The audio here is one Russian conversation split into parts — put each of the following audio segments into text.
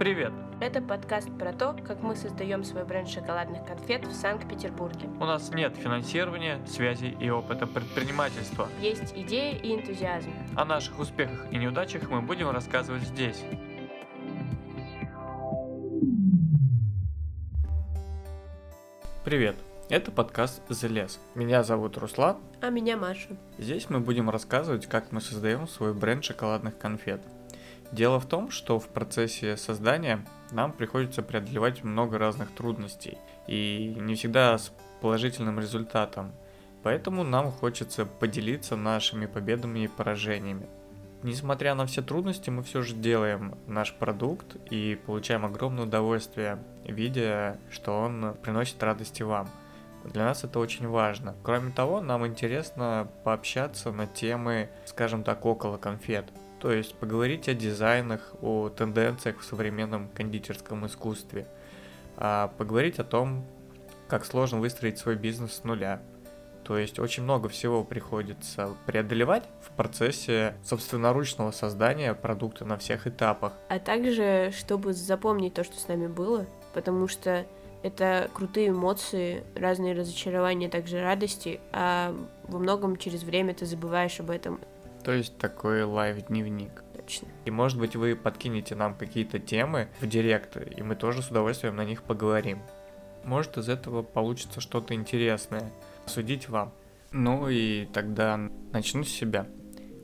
Привет! Это подкаст про то, как мы создаем свой бренд шоколадных конфет в Санкт-Петербурге. У нас нет финансирования, связей и опыта предпринимательства. Есть идеи и энтузиазм. О наших успехах и неудачах мы будем рассказывать здесь. Привет! Это подкаст «Залез». Меня зовут Руслан. А меня Маша. Здесь мы будем рассказывать, как мы создаем свой бренд шоколадных конфет. Дело в том, что в процессе создания нам приходится преодолевать много разных трудностей, и не всегда с положительным результатом. Поэтому нам хочется поделиться нашими победами и поражениями. Несмотря на все трудности, мы все же делаем наш продукт и получаем огромное удовольствие, видя, что он приносит радости вам. Для нас это очень важно. Кроме того, нам интересно пообщаться на темы, скажем так, около конфет. То есть поговорить о дизайнах, о тенденциях в современном кондитерском искусстве, а поговорить о том, как сложно выстроить свой бизнес с нуля. То есть очень много всего приходится преодолевать в процессе собственноручного создания продукта на всех этапах. А также, чтобы запомнить то, что с нами было, потому что это крутые эмоции, разные разочарования, также радости, а во многом через время ты забываешь об этом. То есть такой лайв-дневник. Точно. И может быть вы подкинете нам какие-то темы в директ, и мы тоже с удовольствием на них поговорим. Может из этого получится что-то интересное. Судить вам. Ну и тогда начну с себя.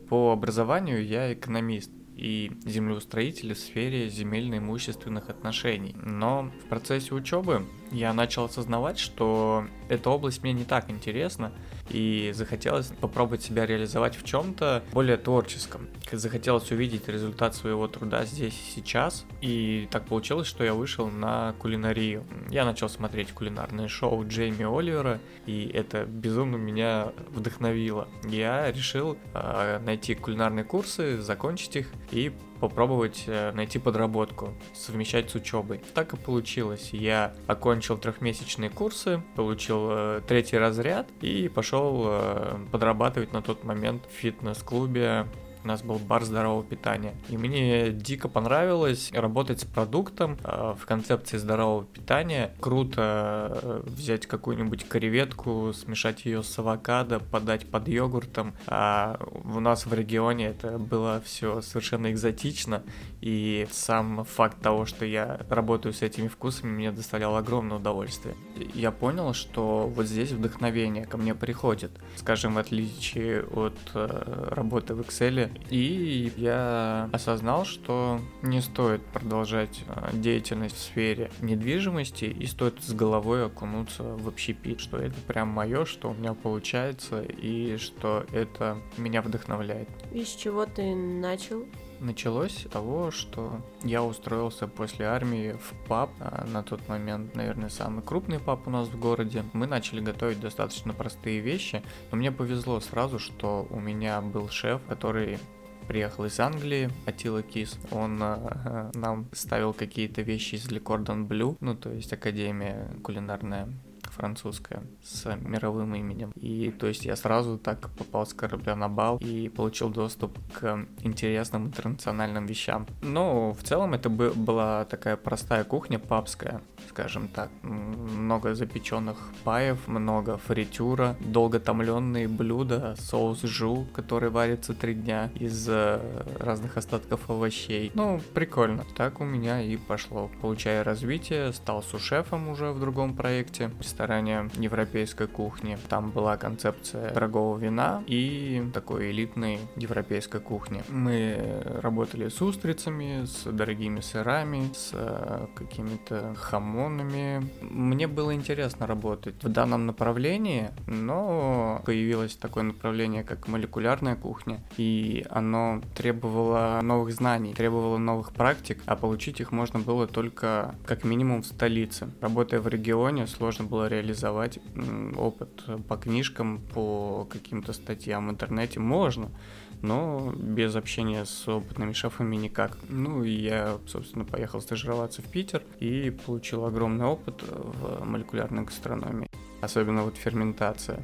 По образованию я экономист и землеустроитель в сфере земельно-имущественных отношений. Но в процессе учебы я начал осознавать, что эта область мне не так интересна, и захотелось попробовать себя реализовать в чем-то более творческом. Захотелось увидеть результат своего труда здесь и сейчас, и так получилось, что я вышел на кулинарию. Я начал смотреть кулинарное шоу Джейми Оливера, и это безумно меня вдохновило. Я решил э, найти кулинарные курсы, закончить их и попробовать э, найти подработку, совмещать с учебой. Так и получилось. Я окончил трехмесячные курсы, получил э, третий разряд и пошел э, подрабатывать на тот момент в фитнес-клубе у нас был бар здорового питания. И мне дико понравилось работать с продуктом э, в концепции здорового питания. Круто э, взять какую-нибудь креветку, смешать ее с авокадо, подать под йогуртом. А у нас в регионе это было все совершенно экзотично. И сам факт того, что я работаю с этими вкусами, мне доставлял огромное удовольствие. Я понял, что вот здесь вдохновение ко мне приходит. Скажем, в отличие от э, работы в Excel, и я осознал, что не стоит продолжать а, деятельность в сфере недвижимости и стоит с головой окунуться в общепит, что это прям мое, что у меня получается и что это меня вдохновляет. И с чего ты начал? Началось с того, что я устроился после армии в паб, а, на тот момент, наверное, самый крупный паб у нас в городе. Мы начали готовить достаточно простые вещи, но мне повезло сразу, что у меня был шеф, который приехал из Англии, Атила Кис. Он э, нам ставил какие-то вещи из Cordon Bleu, ну, то есть Академия кулинарная французская с мировым именем. И то есть я сразу так попал с корабля на бал и получил доступ к интересным интернациональным вещам. Но в целом это была такая простая кухня папская, скажем так. Много запеченных паев, много фритюра, долго томленные блюда, соус жу, который варится три дня из э, разных остатков овощей. Ну, прикольно. Так у меня и пошло. Получая развитие, стал сушефом уже в другом проекте ресторане европейской кухни. Там была концепция дорогого вина и такой элитной европейской кухни. Мы работали с устрицами, с дорогими сырами, с э, какими-то хамонами. Мне было интересно работать в данном направлении, но появилось такое направление, как молекулярная кухня, и оно требовало новых знаний, требовало новых практик, а получить их можно было только как минимум в столице. Работая в регионе, сложно было реализовать опыт по книжкам, по каким-то статьям в интернете можно, но без общения с опытными шефами никак. Ну и я, собственно, поехал стажироваться в Питер и получил огромный опыт в молекулярной гастрономии. Особенно вот ферментация.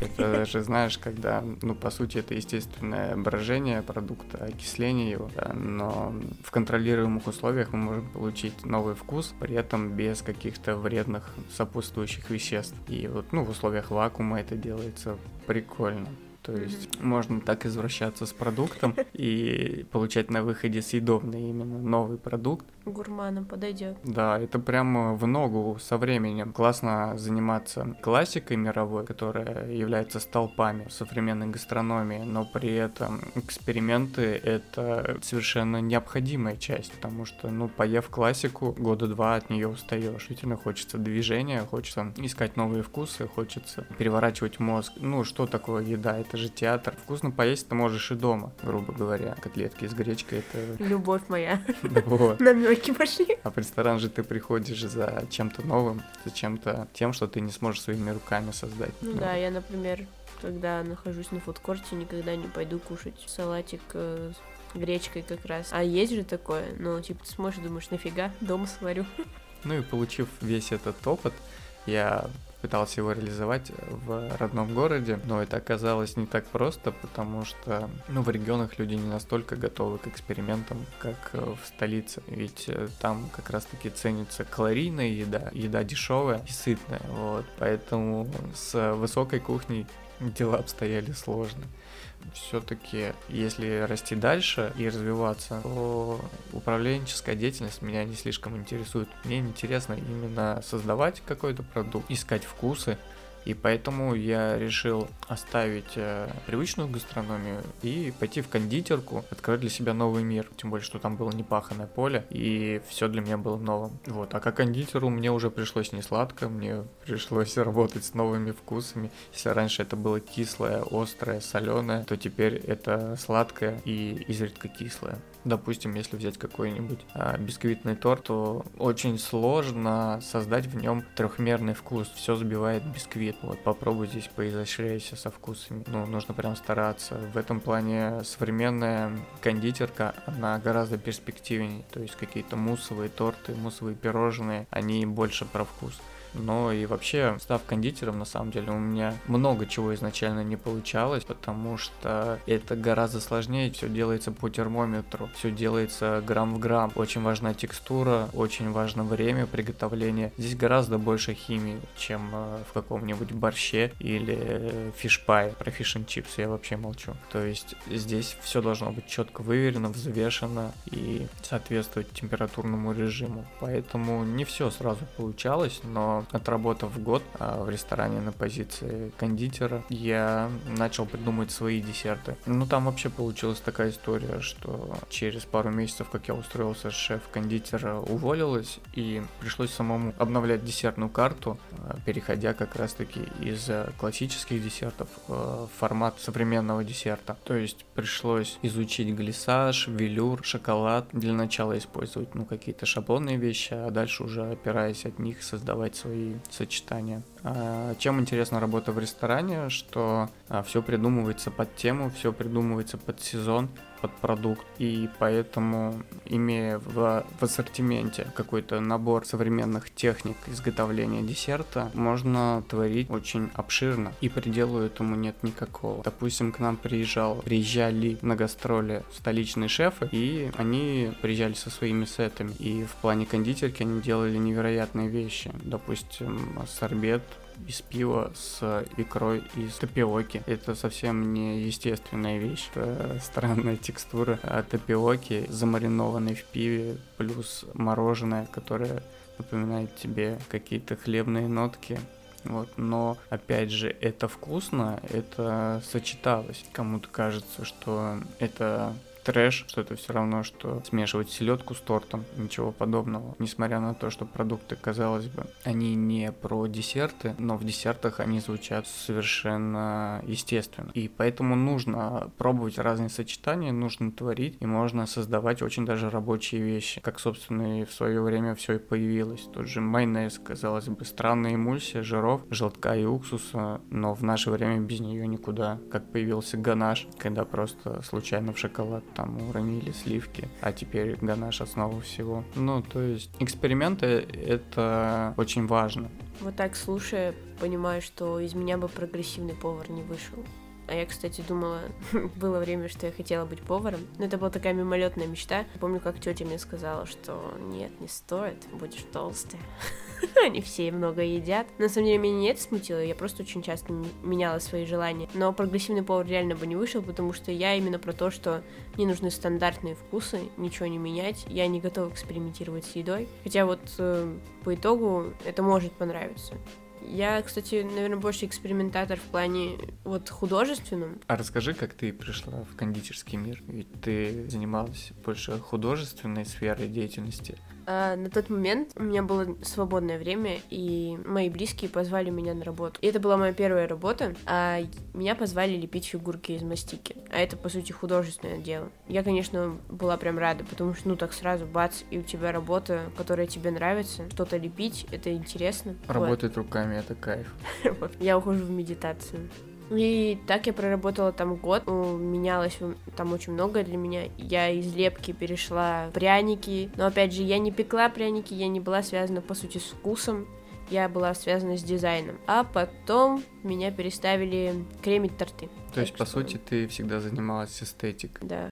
Это же, знаешь, когда, ну, по сути, это естественное брожение продукта, окисление его, да, но в контролируемых условиях мы можем получить новый вкус, при этом без каких-то вредных сопутствующих веществ. И вот, ну, в условиях вакуума это делается прикольно. То есть mm-hmm. можно так извращаться с продуктом и получать на выходе съедобный именно новый продукт, гурманам подойдет. Да, это прямо в ногу со временем. Классно заниматься классикой мировой, которая является столпами современной гастрономии, но при этом эксперименты — это совершенно необходимая часть, потому что, ну, поев классику, года два от нее устаешь. Действительно хочется движения, хочется искать новые вкусы, хочется переворачивать мозг. Ну, что такое еда? Это же театр. Вкусно поесть ты можешь и дома, грубо говоря. Котлетки с гречкой — это... Любовь моя. Вот. сроки пошли. А в ресторан же ты приходишь за чем-то новым, за чем-то тем, что ты не сможешь своими руками создать. Ну, ну. да, я, например, когда нахожусь на фудкорте, никогда не пойду кушать салатик э, с гречкой как раз. А есть же такое, ну, типа, ты смотришь, думаешь, нафига, дома сварю. Ну и получив весь этот опыт, я пытался его реализовать в родном городе, но это оказалось не так просто, потому что ну, в регионах люди не настолько готовы к экспериментам, как э, в столице. Ведь э, там как раз-таки ценится калорийная еда, еда дешевая и сытная. Вот. Поэтому с высокой кухней дела обстояли сложно все-таки, если расти дальше и развиваться, то управленческая деятельность меня не слишком интересует. Мне интересно именно создавать какой-то продукт, искать вкусы, и поэтому я решил оставить э, привычную гастрономию и пойти в кондитерку, открыть для себя новый мир. Тем более, что там было непаханное поле, и все для меня было новым. Вот. А как кондитеру мне уже пришлось не сладко, мне пришлось работать с новыми вкусами. Если раньше это было кислое, острое, соленое, то теперь это сладкое и изредка кислое допустим, если взять какой-нибудь а, бисквитный торт, то очень сложно создать в нем трехмерный вкус. Все забивает бисквит. Вот попробуй здесь поизощряйся со вкусами. Ну, нужно прям стараться. В этом плане современная кондитерка, она гораздо перспективнее. То есть какие-то муссовые торты, муссовые пирожные, они больше про вкус но и вообще, став кондитером, на самом деле, у меня много чего изначально не получалось, потому что это гораздо сложнее, все делается по термометру, все делается грамм в грамм. Очень важна текстура, очень важно время приготовления. Здесь гораздо больше химии, чем э, в каком-нибудь борще или фишпай. Про фиш чипсы я вообще молчу. То есть здесь все должно быть четко выверено, взвешено и соответствовать температурному режиму. Поэтому не все сразу получалось, но отработав год а, в ресторане на позиции кондитера, я начал придумывать свои десерты. Ну, там вообще получилась такая история, что через пару месяцев, как я устроился, шеф-кондитера уволилась, и пришлось самому обновлять десертную карту, а, переходя как раз-таки из классических десертов в формат современного десерта. То есть пришлось изучить глиссаж, велюр, шоколад, для начала использовать ну, какие-то шаблонные вещи, а дальше уже опираясь от них создавать свои свои сочетания. А, чем интересна работа в ресторане, что а, все придумывается под тему, все придумывается под сезон, под продукт, и поэтому, имея в, в ассортименте какой-то набор современных техник изготовления десерта, можно творить очень обширно, и пределу этому нет никакого. Допустим, к нам приезжал, приезжали на гастроли столичные шефы, и они приезжали со своими сетами, и в плане кондитерки они делали невероятные вещи. Допустим, сорбет из пива с икрой из тапиоки. Это совсем не естественная вещь. Это странная текстура тапиоки, замаринованной в пиве, плюс мороженое, которое напоминает тебе какие-то хлебные нотки. Вот, но опять же, это вкусно, это сочеталось. Кому-то кажется, что это трэш, что это все равно, что смешивать селедку с тортом, ничего подобного. Несмотря на то, что продукты, казалось бы, они не про десерты, но в десертах они звучат совершенно естественно. И поэтому нужно пробовать разные сочетания, нужно творить, и можно создавать очень даже рабочие вещи. Как, собственно, и в свое время все и появилось. Тот же майонез, казалось бы, странная эмульсия жиров, желтка и уксуса, но в наше время без нее никуда. Как появился ганаш, когда просто случайно в шоколад там уронили сливки, а теперь ганаш основа всего. Ну, то есть эксперименты — это очень важно. Вот так слушая, понимаю, что из меня бы прогрессивный повар не вышел. А я, кстати, думала, было время, что я хотела быть поваром. Но это была такая мимолетная мечта. Помню, как тетя мне сказала, что нет, не стоит, будешь толстая. Они все много едят. На самом деле, меня не это смутило, я просто очень часто меняла свои желания. Но прогрессивный повар реально бы не вышел, потому что я именно про то, что мне нужны стандартные вкусы, ничего не менять. Я не готова экспериментировать с едой. Хотя вот э, по итогу это может понравиться. Я, кстати, наверное, больше экспериментатор в плане вот художественном. А расскажи, как ты пришла в кондитерский мир? Ведь ты занималась больше художественной сферой деятельности. А, на тот момент у меня было свободное время, и мои близкие позвали меня на работу. И это была моя первая работа, а меня позвали лепить фигурки из мастики. А это, по сути, художественное дело. Я, конечно, была прям рада, потому что, ну, так сразу, бац, и у тебя работа, которая тебе нравится, что-то лепить, это интересно. Работать вот. руками — это кайф. Я ухожу в медитацию. И так я проработала там год, менялось там очень многое для меня. Я из лепки перешла в пряники, но опять же, я не пекла пряники, я не была связана по сути с вкусом, я была связана с дизайном. А потом меня переставили кремить торты. То есть, по сути, ты всегда занималась эстетикой? Да.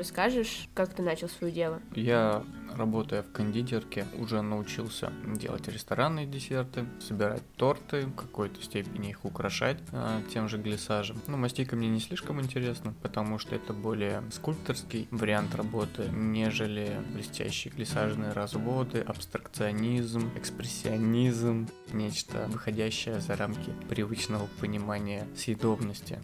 Расскажешь, как ты начал свое дело? Я работая в кондитерке, уже научился делать ресторанные десерты, собирать торты, в какой-то степени их украшать э, тем же глиссажем. Но ну, мастика мне не слишком интересно, потому что это более скульпторский вариант работы, нежели блестящие глиссажные разводы, абстракционизм, экспрессионизм, нечто выходящее за рамки привычного понимания съедобности.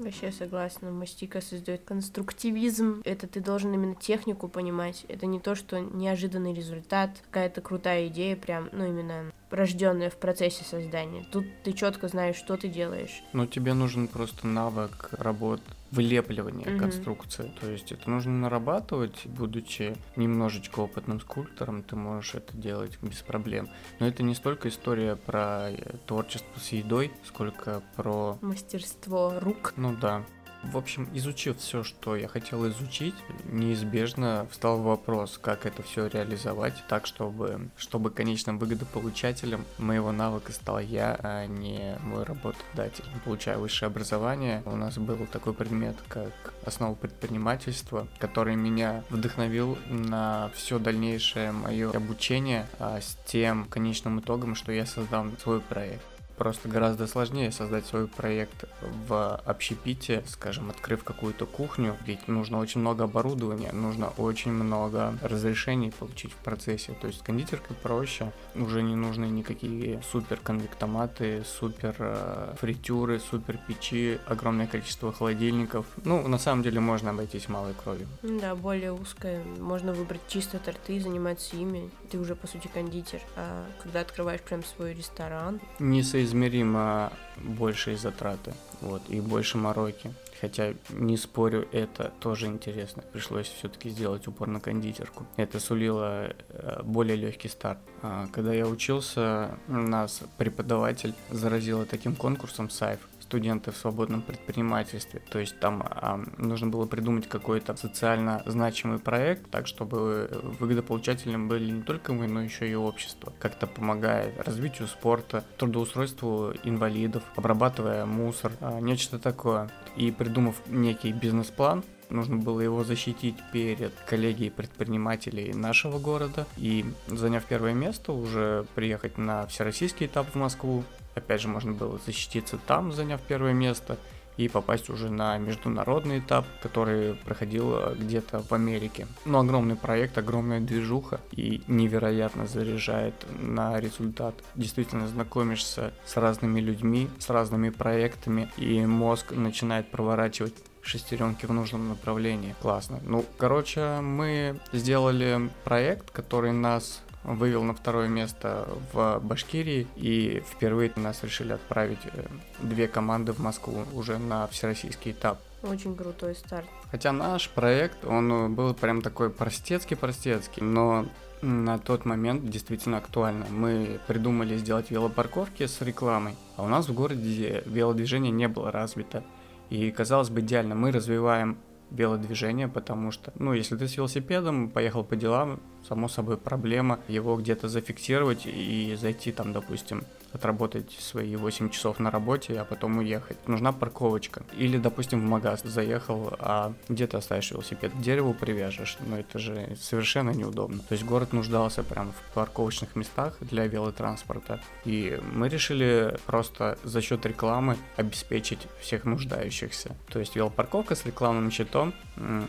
Вообще согласна. Мастика создает конструктивизм. Это ты должен именно технику понимать. Это не то, что неожиданный результат, какая-то крутая идея, прям, ну, именно рожденная в процессе создания. Тут ты четко знаешь, что ты делаешь. Ну, тебе нужен просто навык работы вылепливания mm-hmm. конструкции. То есть это нужно нарабатывать, будучи немножечко опытным скульптором, ты можешь это делать без проблем. Но это не столько история про э, творчество с едой, сколько про... Мастерство рук. Ну да. В общем, изучив все, что я хотел изучить, неизбежно встал вопрос, как это все реализовать так, чтобы, чтобы конечным выгодополучателем моего навыка стал я, а не мой работодатель. Получая высшее образование, у нас был такой предмет, как основа предпринимательства, который меня вдохновил на все дальнейшее мое обучение а, с тем конечным итогом, что я создам свой проект просто гораздо сложнее создать свой проект в общепите, скажем, открыв какую-то кухню, ведь нужно очень много оборудования, нужно очень много разрешений получить в процессе. То есть кондитеркой проще, уже не нужны никакие супер конвектоматы, супер э, фритюры, супер печи, огромное количество холодильников. Ну, на самом деле можно обойтись малой кровью. Да, более узкое. Можно выбрать чисто торты заниматься ими. Ты уже, по сути, кондитер. А когда открываешь прям свой ресторан... Не соиз измеримо большие затраты, вот, и больше мороки. Хотя, не спорю, это тоже интересно. Пришлось все-таки сделать упор на кондитерку. Это сулило э, более легкий старт. А, когда я учился, нас преподаватель заразила таким конкурсом САЙФ, студенты в свободном предпринимательстве. То есть там а, нужно было придумать какой-то социально значимый проект, так чтобы выгодополучателем были не только мы, но еще и общество. Как-то помогая развитию спорта, трудоустройству инвалидов, обрабатывая мусор, а, нечто такое. И придумав некий бизнес-план, нужно было его защитить перед коллегией предпринимателей нашего города и, заняв первое место, уже приехать на всероссийский этап в Москву, Опять же, можно было защититься там, заняв первое место, и попасть уже на международный этап, который проходил э, где-то в Америке. Но огромный проект, огромная движуха и невероятно заряжает на результат. Действительно знакомишься с разными людьми, с разными проектами, и мозг начинает проворачивать шестеренки в нужном направлении. Классно. Ну, короче, мы сделали проект, который нас вывел на второе место в Башкирии, и впервые нас решили отправить э, две команды в Москву уже на всероссийский этап. Очень крутой старт. Хотя наш проект, он был прям такой простецкий-простецкий, но на тот момент действительно актуально. Мы придумали сделать велопарковки с рекламой, а у нас в городе велодвижение не было развито. И казалось бы идеально, мы развиваем велодвижение, потому что, ну, если ты с велосипедом поехал по делам, само собой проблема его где-то зафиксировать и зайти там, допустим, отработать свои 8 часов на работе, а потом уехать. Нужна парковочка. Или, допустим, в магаз заехал, а где ты оставишь велосипед? К дереву привяжешь. Но это же совершенно неудобно. То есть город нуждался прям в парковочных местах для велотранспорта. И мы решили просто за счет рекламы обеспечить всех нуждающихся. То есть велопарковка с рекламным щитом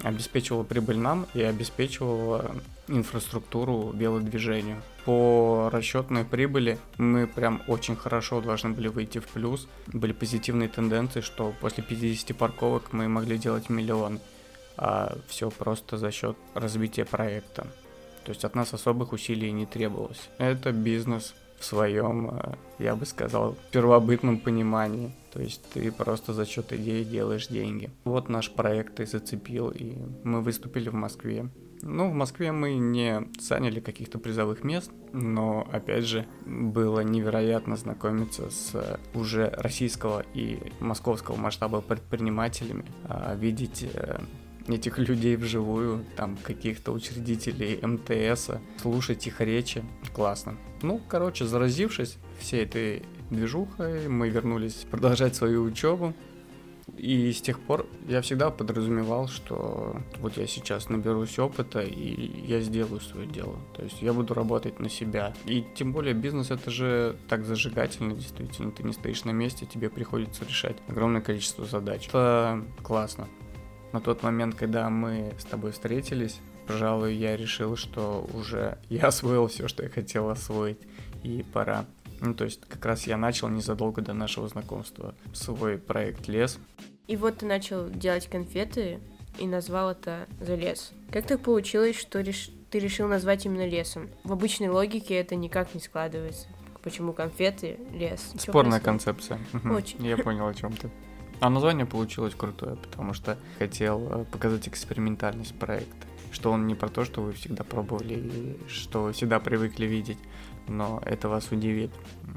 обеспечивала прибыль нам и обеспечивала инфраструктуру велодвижению. По расчетной прибыли мы прям очень хорошо должны были выйти в плюс. Были позитивные тенденции, что после 50 парковок мы могли делать миллион. А все просто за счет развития проекта. То есть от нас особых усилий не требовалось. Это бизнес в своем, э, я бы сказал, первобытном понимании. То есть ты просто за счет идеи делаешь деньги. Вот наш проект и зацепил, и мы выступили в Москве. Ну, в Москве мы не заняли каких-то призовых мест, но, опять же, было невероятно знакомиться с уже российского и московского масштаба предпринимателями, а, видеть э, этих людей вживую, там каких-то учредителей МТС, слушать их речи, классно. Ну, короче, заразившись всей этой движухой, мы вернулись продолжать свою учебу. И с тех пор я всегда подразумевал, что вот я сейчас наберусь опыта и я сделаю свое дело. То есть я буду работать на себя. И тем более бизнес это же так зажигательно, действительно. Ты не стоишь на месте, тебе приходится решать огромное количество задач. Это классно. На тот момент, когда мы с тобой встретились, пожалуй, я решил, что уже я освоил все, что я хотел освоить, и пора ну, то есть как раз я начал незадолго до нашего знакомства свой проект «Лес». И вот ты начал делать конфеты и назвал это «За лес». Как так получилось, что реш... ты решил назвать именно лесом? В обычной логике это никак не складывается. Почему конфеты, лес? Спорная концепция. Очень. Я понял, о чем ты. А название получилось крутое, потому что хотел э, показать экспериментальность проекта. Что он не про то, что вы всегда пробовали, что всегда привыкли видеть, но это вас удивит.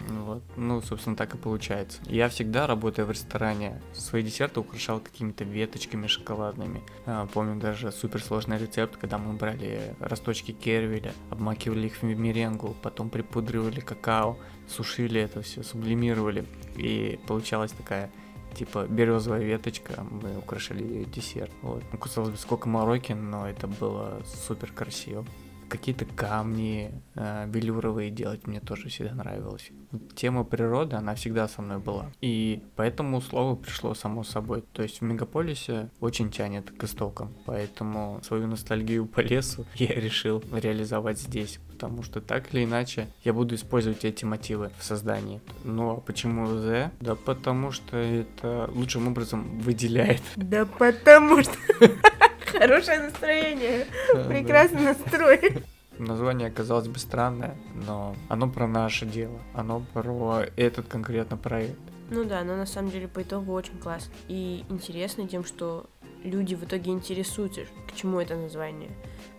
Вот. Ну, собственно, так и получается. Я всегда, работая в ресторане, свои десерты украшал какими-то веточками шоколадными. А, помню даже суперсложный рецепт, когда мы брали росточки кервеля, обмакивали их в меренгу, потом припудривали какао, сушили это все, сублимировали. И получалась такая типа березовая веточка, мы украшали ее десерт. Вот. Ну, казалось бы, сколько мороки, но это было супер красиво какие-то камни э, велюровые делать мне тоже всегда нравилось. Тема природы, она всегда со мной была. И поэтому слово пришло само собой. То есть в мегаполисе очень тянет к истокам. Поэтому свою ностальгию по лесу я решил реализовать здесь. Потому что так или иначе я буду использовать эти мотивы в создании. Ну а почему The? Да потому что это лучшим образом выделяет. Да потому что... Хорошее настроение. Прекрасный настрой. Название казалось бы странное, но оно про наше дело. Оно про этот конкретно проект. Ну да, но на самом деле по итогу очень классно. И интересно тем, что люди в итоге интересуются, к чему это название.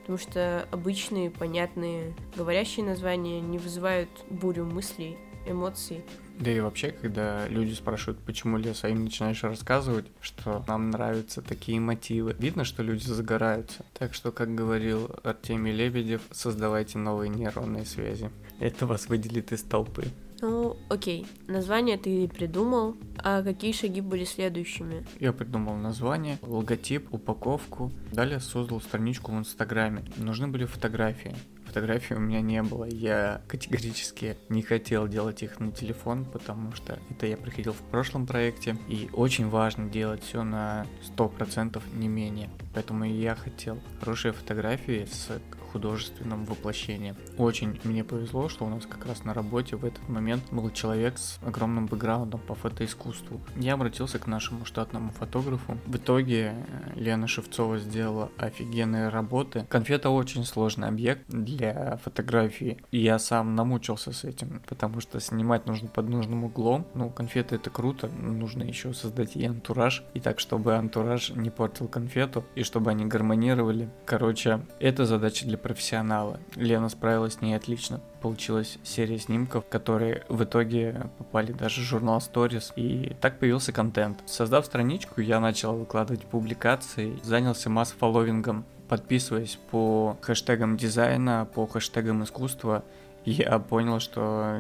Потому что обычные, понятные, говорящие названия не вызывают бурю мыслей, эмоций. Да и вообще, когда люди спрашивают, почему лес, а им начинаешь рассказывать, что нам нравятся такие мотивы, видно, что люди загораются. Так что, как говорил Артемий Лебедев, создавайте новые нейронные связи. Это вас выделит из толпы. Ну, окей. Название ты придумал, а какие шаги были следующими? Я придумал название, логотип, упаковку. Далее создал страничку в Инстаграме. Нужны были фотографии фотографий у меня не было. Я категорически не хотел делать их на телефон, потому что это я приходил в прошлом проекте. И очень важно делать все на 100% не менее. Поэтому я хотел хорошие фотографии с художественном воплощении. Очень мне повезло, что у нас как раз на работе в этот момент был человек с огромным бэкграундом по фотоискусству. Я обратился к нашему штатному фотографу. В итоге э, Лена Шевцова сделала офигенные работы. Конфета очень сложный объект для фотографии. Я сам намучился с этим, потому что снимать нужно под нужным углом. Ну, конфеты это круто, нужно еще создать и антураж, и так, чтобы антураж не портил конфету, и чтобы они гармонировали. Короче, это задача для профессионала. Лена справилась с ней отлично получилась серия снимков, которые в итоге попали даже в журнал Stories, и так появился контент. Создав страничку, я начал выкладывать публикации, занялся масс-фолловингом, подписываясь по хэштегам дизайна, по хэштегам искусства, я понял, что,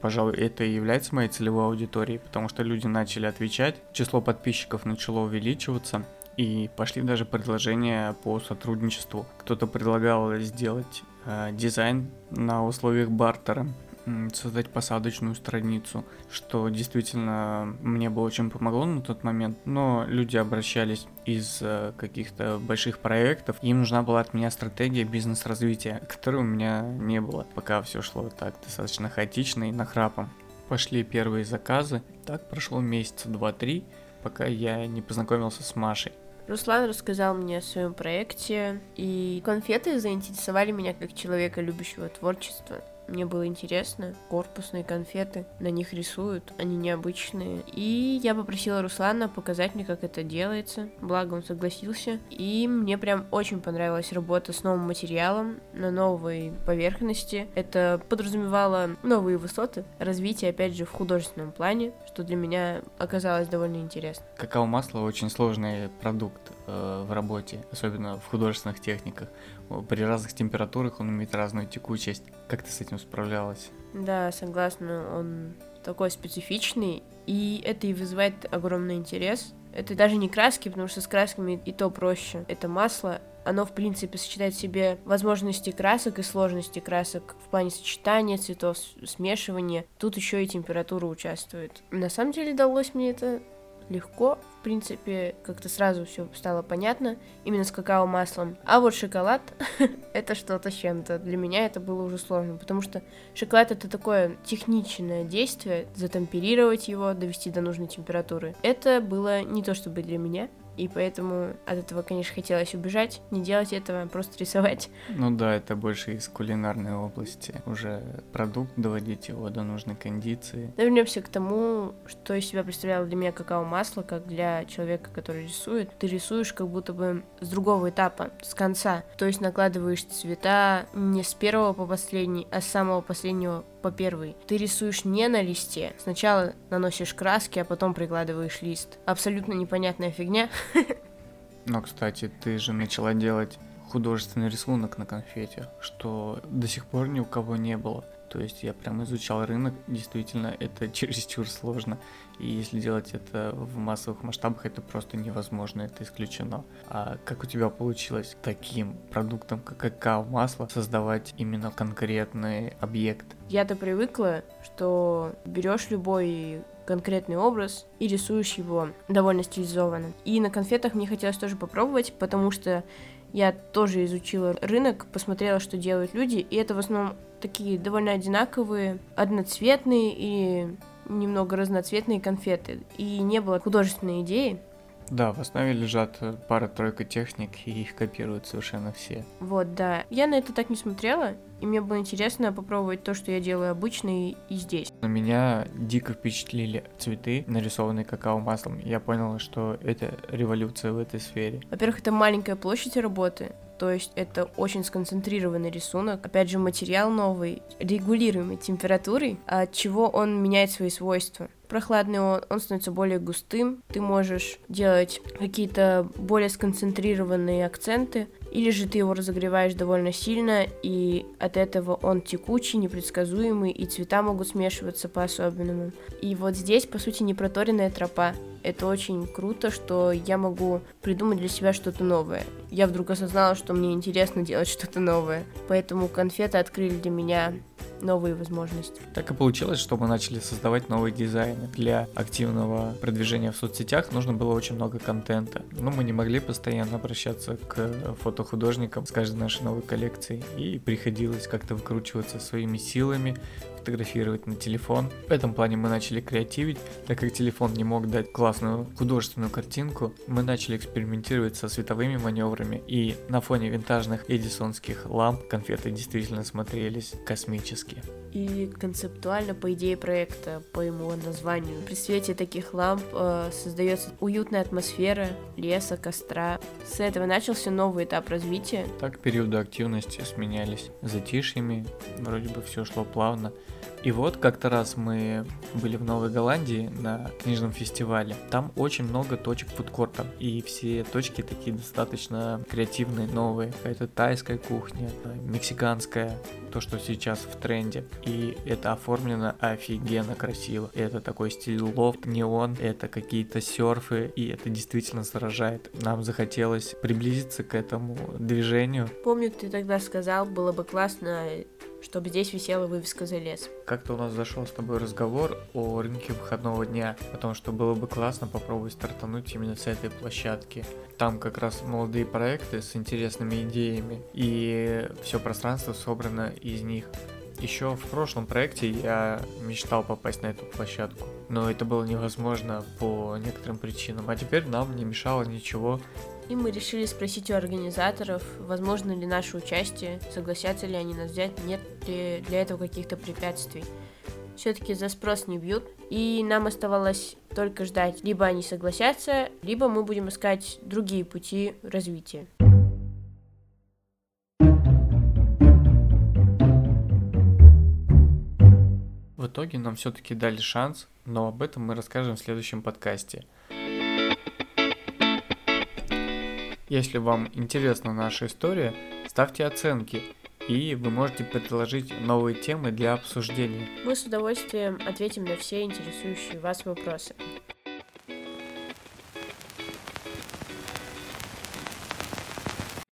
пожалуй, это и является моей целевой аудиторией, потому что люди начали отвечать, число подписчиков начало увеличиваться, и пошли даже предложения по сотрудничеству. Кто-то предлагал сделать Э, дизайн на условиях бартера, создать посадочную страницу, что действительно мне бы очень помогло на тот момент, но люди обращались из э, каких-то больших проектов, им нужна была от меня стратегия бизнес-развития, которой у меня не было, пока все шло так достаточно хаотично и нахрапом. Пошли первые заказы, так прошло месяца два-три, пока я не познакомился с Машей. Руслан рассказал мне о своем проекте, и конфеты заинтересовали меня как человека, любящего творчество. Мне было интересно. Корпусные конфеты, на них рисуют, они необычные. И я попросила Руслана показать мне, как это делается. Благо он согласился. И мне прям очень понравилась работа с новым материалом на новой поверхности. Это подразумевало новые высоты, развитие, опять же, в художественном плане, что для меня оказалось довольно интересно. Какао-масло очень сложный продукт в работе, особенно в художественных техниках при разных температурах он имеет разную текучесть. Как ты с этим справлялась? Да, согласна, он такой специфичный, и это и вызывает огромный интерес. Это даже не краски, потому что с красками и то проще. Это масло, оно, в принципе, сочетает в себе возможности красок и сложности красок в плане сочетания цветов, смешивания. Тут еще и температура участвует. На самом деле далось мне это легко, в принципе, как-то сразу все стало понятно, именно с какао-маслом. А вот шоколад — это что-то с чем-то. Для меня это было уже сложно, потому что шоколад — это такое техничное действие, затемперировать его, довести до нужной температуры. Это было не то чтобы для меня, и поэтому от этого, конечно, хотелось убежать, не делать этого, а просто рисовать. Ну да, это больше из кулинарной области. Уже продукт, доводить его до нужной кондиции. Вернемся к тому, что из себя представляло для меня какао-масло, как для человека, который рисует. Ты рисуешь как будто бы с другого этапа, с конца. То есть накладываешь цвета не с первого по последний, а с самого последнего по первой. Ты рисуешь не на листе. Сначала наносишь краски, а потом прикладываешь лист. Абсолютно непонятная фигня. Но, кстати, ты же начала делать художественный рисунок на конфете, что до сих пор ни у кого не было. То есть я прям изучал рынок, действительно, это чересчур сложно. И если делать это в массовых масштабах, это просто невозможно, это исключено. А как у тебя получилось таким продуктом, как какао-масло, создавать именно конкретный объект? Я-то привыкла, что берешь любой конкретный образ и рисуешь его довольно стилизованно. И на конфетах мне хотелось тоже попробовать, потому что я тоже изучила рынок, посмотрела, что делают люди, и это в основном такие довольно одинаковые, одноцветные и немного разноцветные конфеты. И не было художественной идеи. Да, в основе лежат пара-тройка техник, и их копируют совершенно все. Вот, да. Я на это так не смотрела, и мне было интересно попробовать то, что я делаю обычно и, и здесь. На меня дико впечатлили цветы, нарисованные какао-маслом. Я понял, что это революция в этой сфере. Во-первых, это маленькая площадь работы, то есть это очень сконцентрированный рисунок. Опять же, материал новый, регулируемый температурой, от чего он меняет свои свойства. Прохладный он, он становится более густым, ты можешь делать какие-то более сконцентрированные акценты, или же ты его разогреваешь довольно сильно, и от этого он текучий, непредсказуемый, и цвета могут смешиваться по-особенному. И вот здесь, по сути, непроторенная тропа. Это очень круто, что я могу придумать для себя что-то новое. Я вдруг осознала, что мне интересно делать что-то новое. Поэтому конфеты открыли для меня новые возможности. Так и получилось, что мы начали создавать новые дизайны. Для активного продвижения в соцсетях нужно было очень много контента. Но мы не могли постоянно обращаться к фотохудожникам с каждой нашей новой коллекцией. И приходилось как-то выкручиваться своими силами, фотографировать на телефон. В этом плане мы начали креативить, так как телефон не мог дать классную художественную картинку. Мы начали экспериментировать со световыми маневрами, и на фоне винтажных эдисонских ламп конфеты действительно смотрелись космически. И концептуально, по идее проекта, по его названию, при свете таких ламп э, создается уютная атмосфера леса, костра. С этого начался новый этап развития. Так периоды активности сменялись затишьями, вроде бы все шло плавно. И вот как-то раз мы были в Новой Голландии на книжном фестивале. Там очень много точек фудкорта. И все точки такие достаточно креативные, новые. Какая-то тайская кухня, мексиканская, то, что сейчас в тренде. И это оформлено офигенно красиво. Это такой стиль лофт, неон, это какие-то серфы, и это действительно сражает. Нам захотелось приблизиться к этому движению. Помню, ты тогда сказал, было бы классно чтобы здесь висела вывеска «За лес». Как-то у нас зашел с тобой разговор о рынке выходного дня, о том, что было бы классно попробовать стартануть именно с этой площадки. Там как раз молодые проекты с интересными идеями, и все пространство собрано из них. Еще в прошлом проекте я мечтал попасть на эту площадку, но это было невозможно по некоторым причинам, а теперь нам не мешало ничего и мы решили спросить у организаторов, возможно ли наше участие, согласятся ли они нас взять, нет ли для этого каких-то препятствий. Все-таки за спрос не бьют, и нам оставалось только ждать, либо они согласятся, либо мы будем искать другие пути развития. В итоге нам все-таки дали шанс, но об этом мы расскажем в следующем подкасте. Если вам интересна наша история, ставьте оценки, и вы можете предложить новые темы для обсуждения. Мы с удовольствием ответим на все интересующие вас вопросы.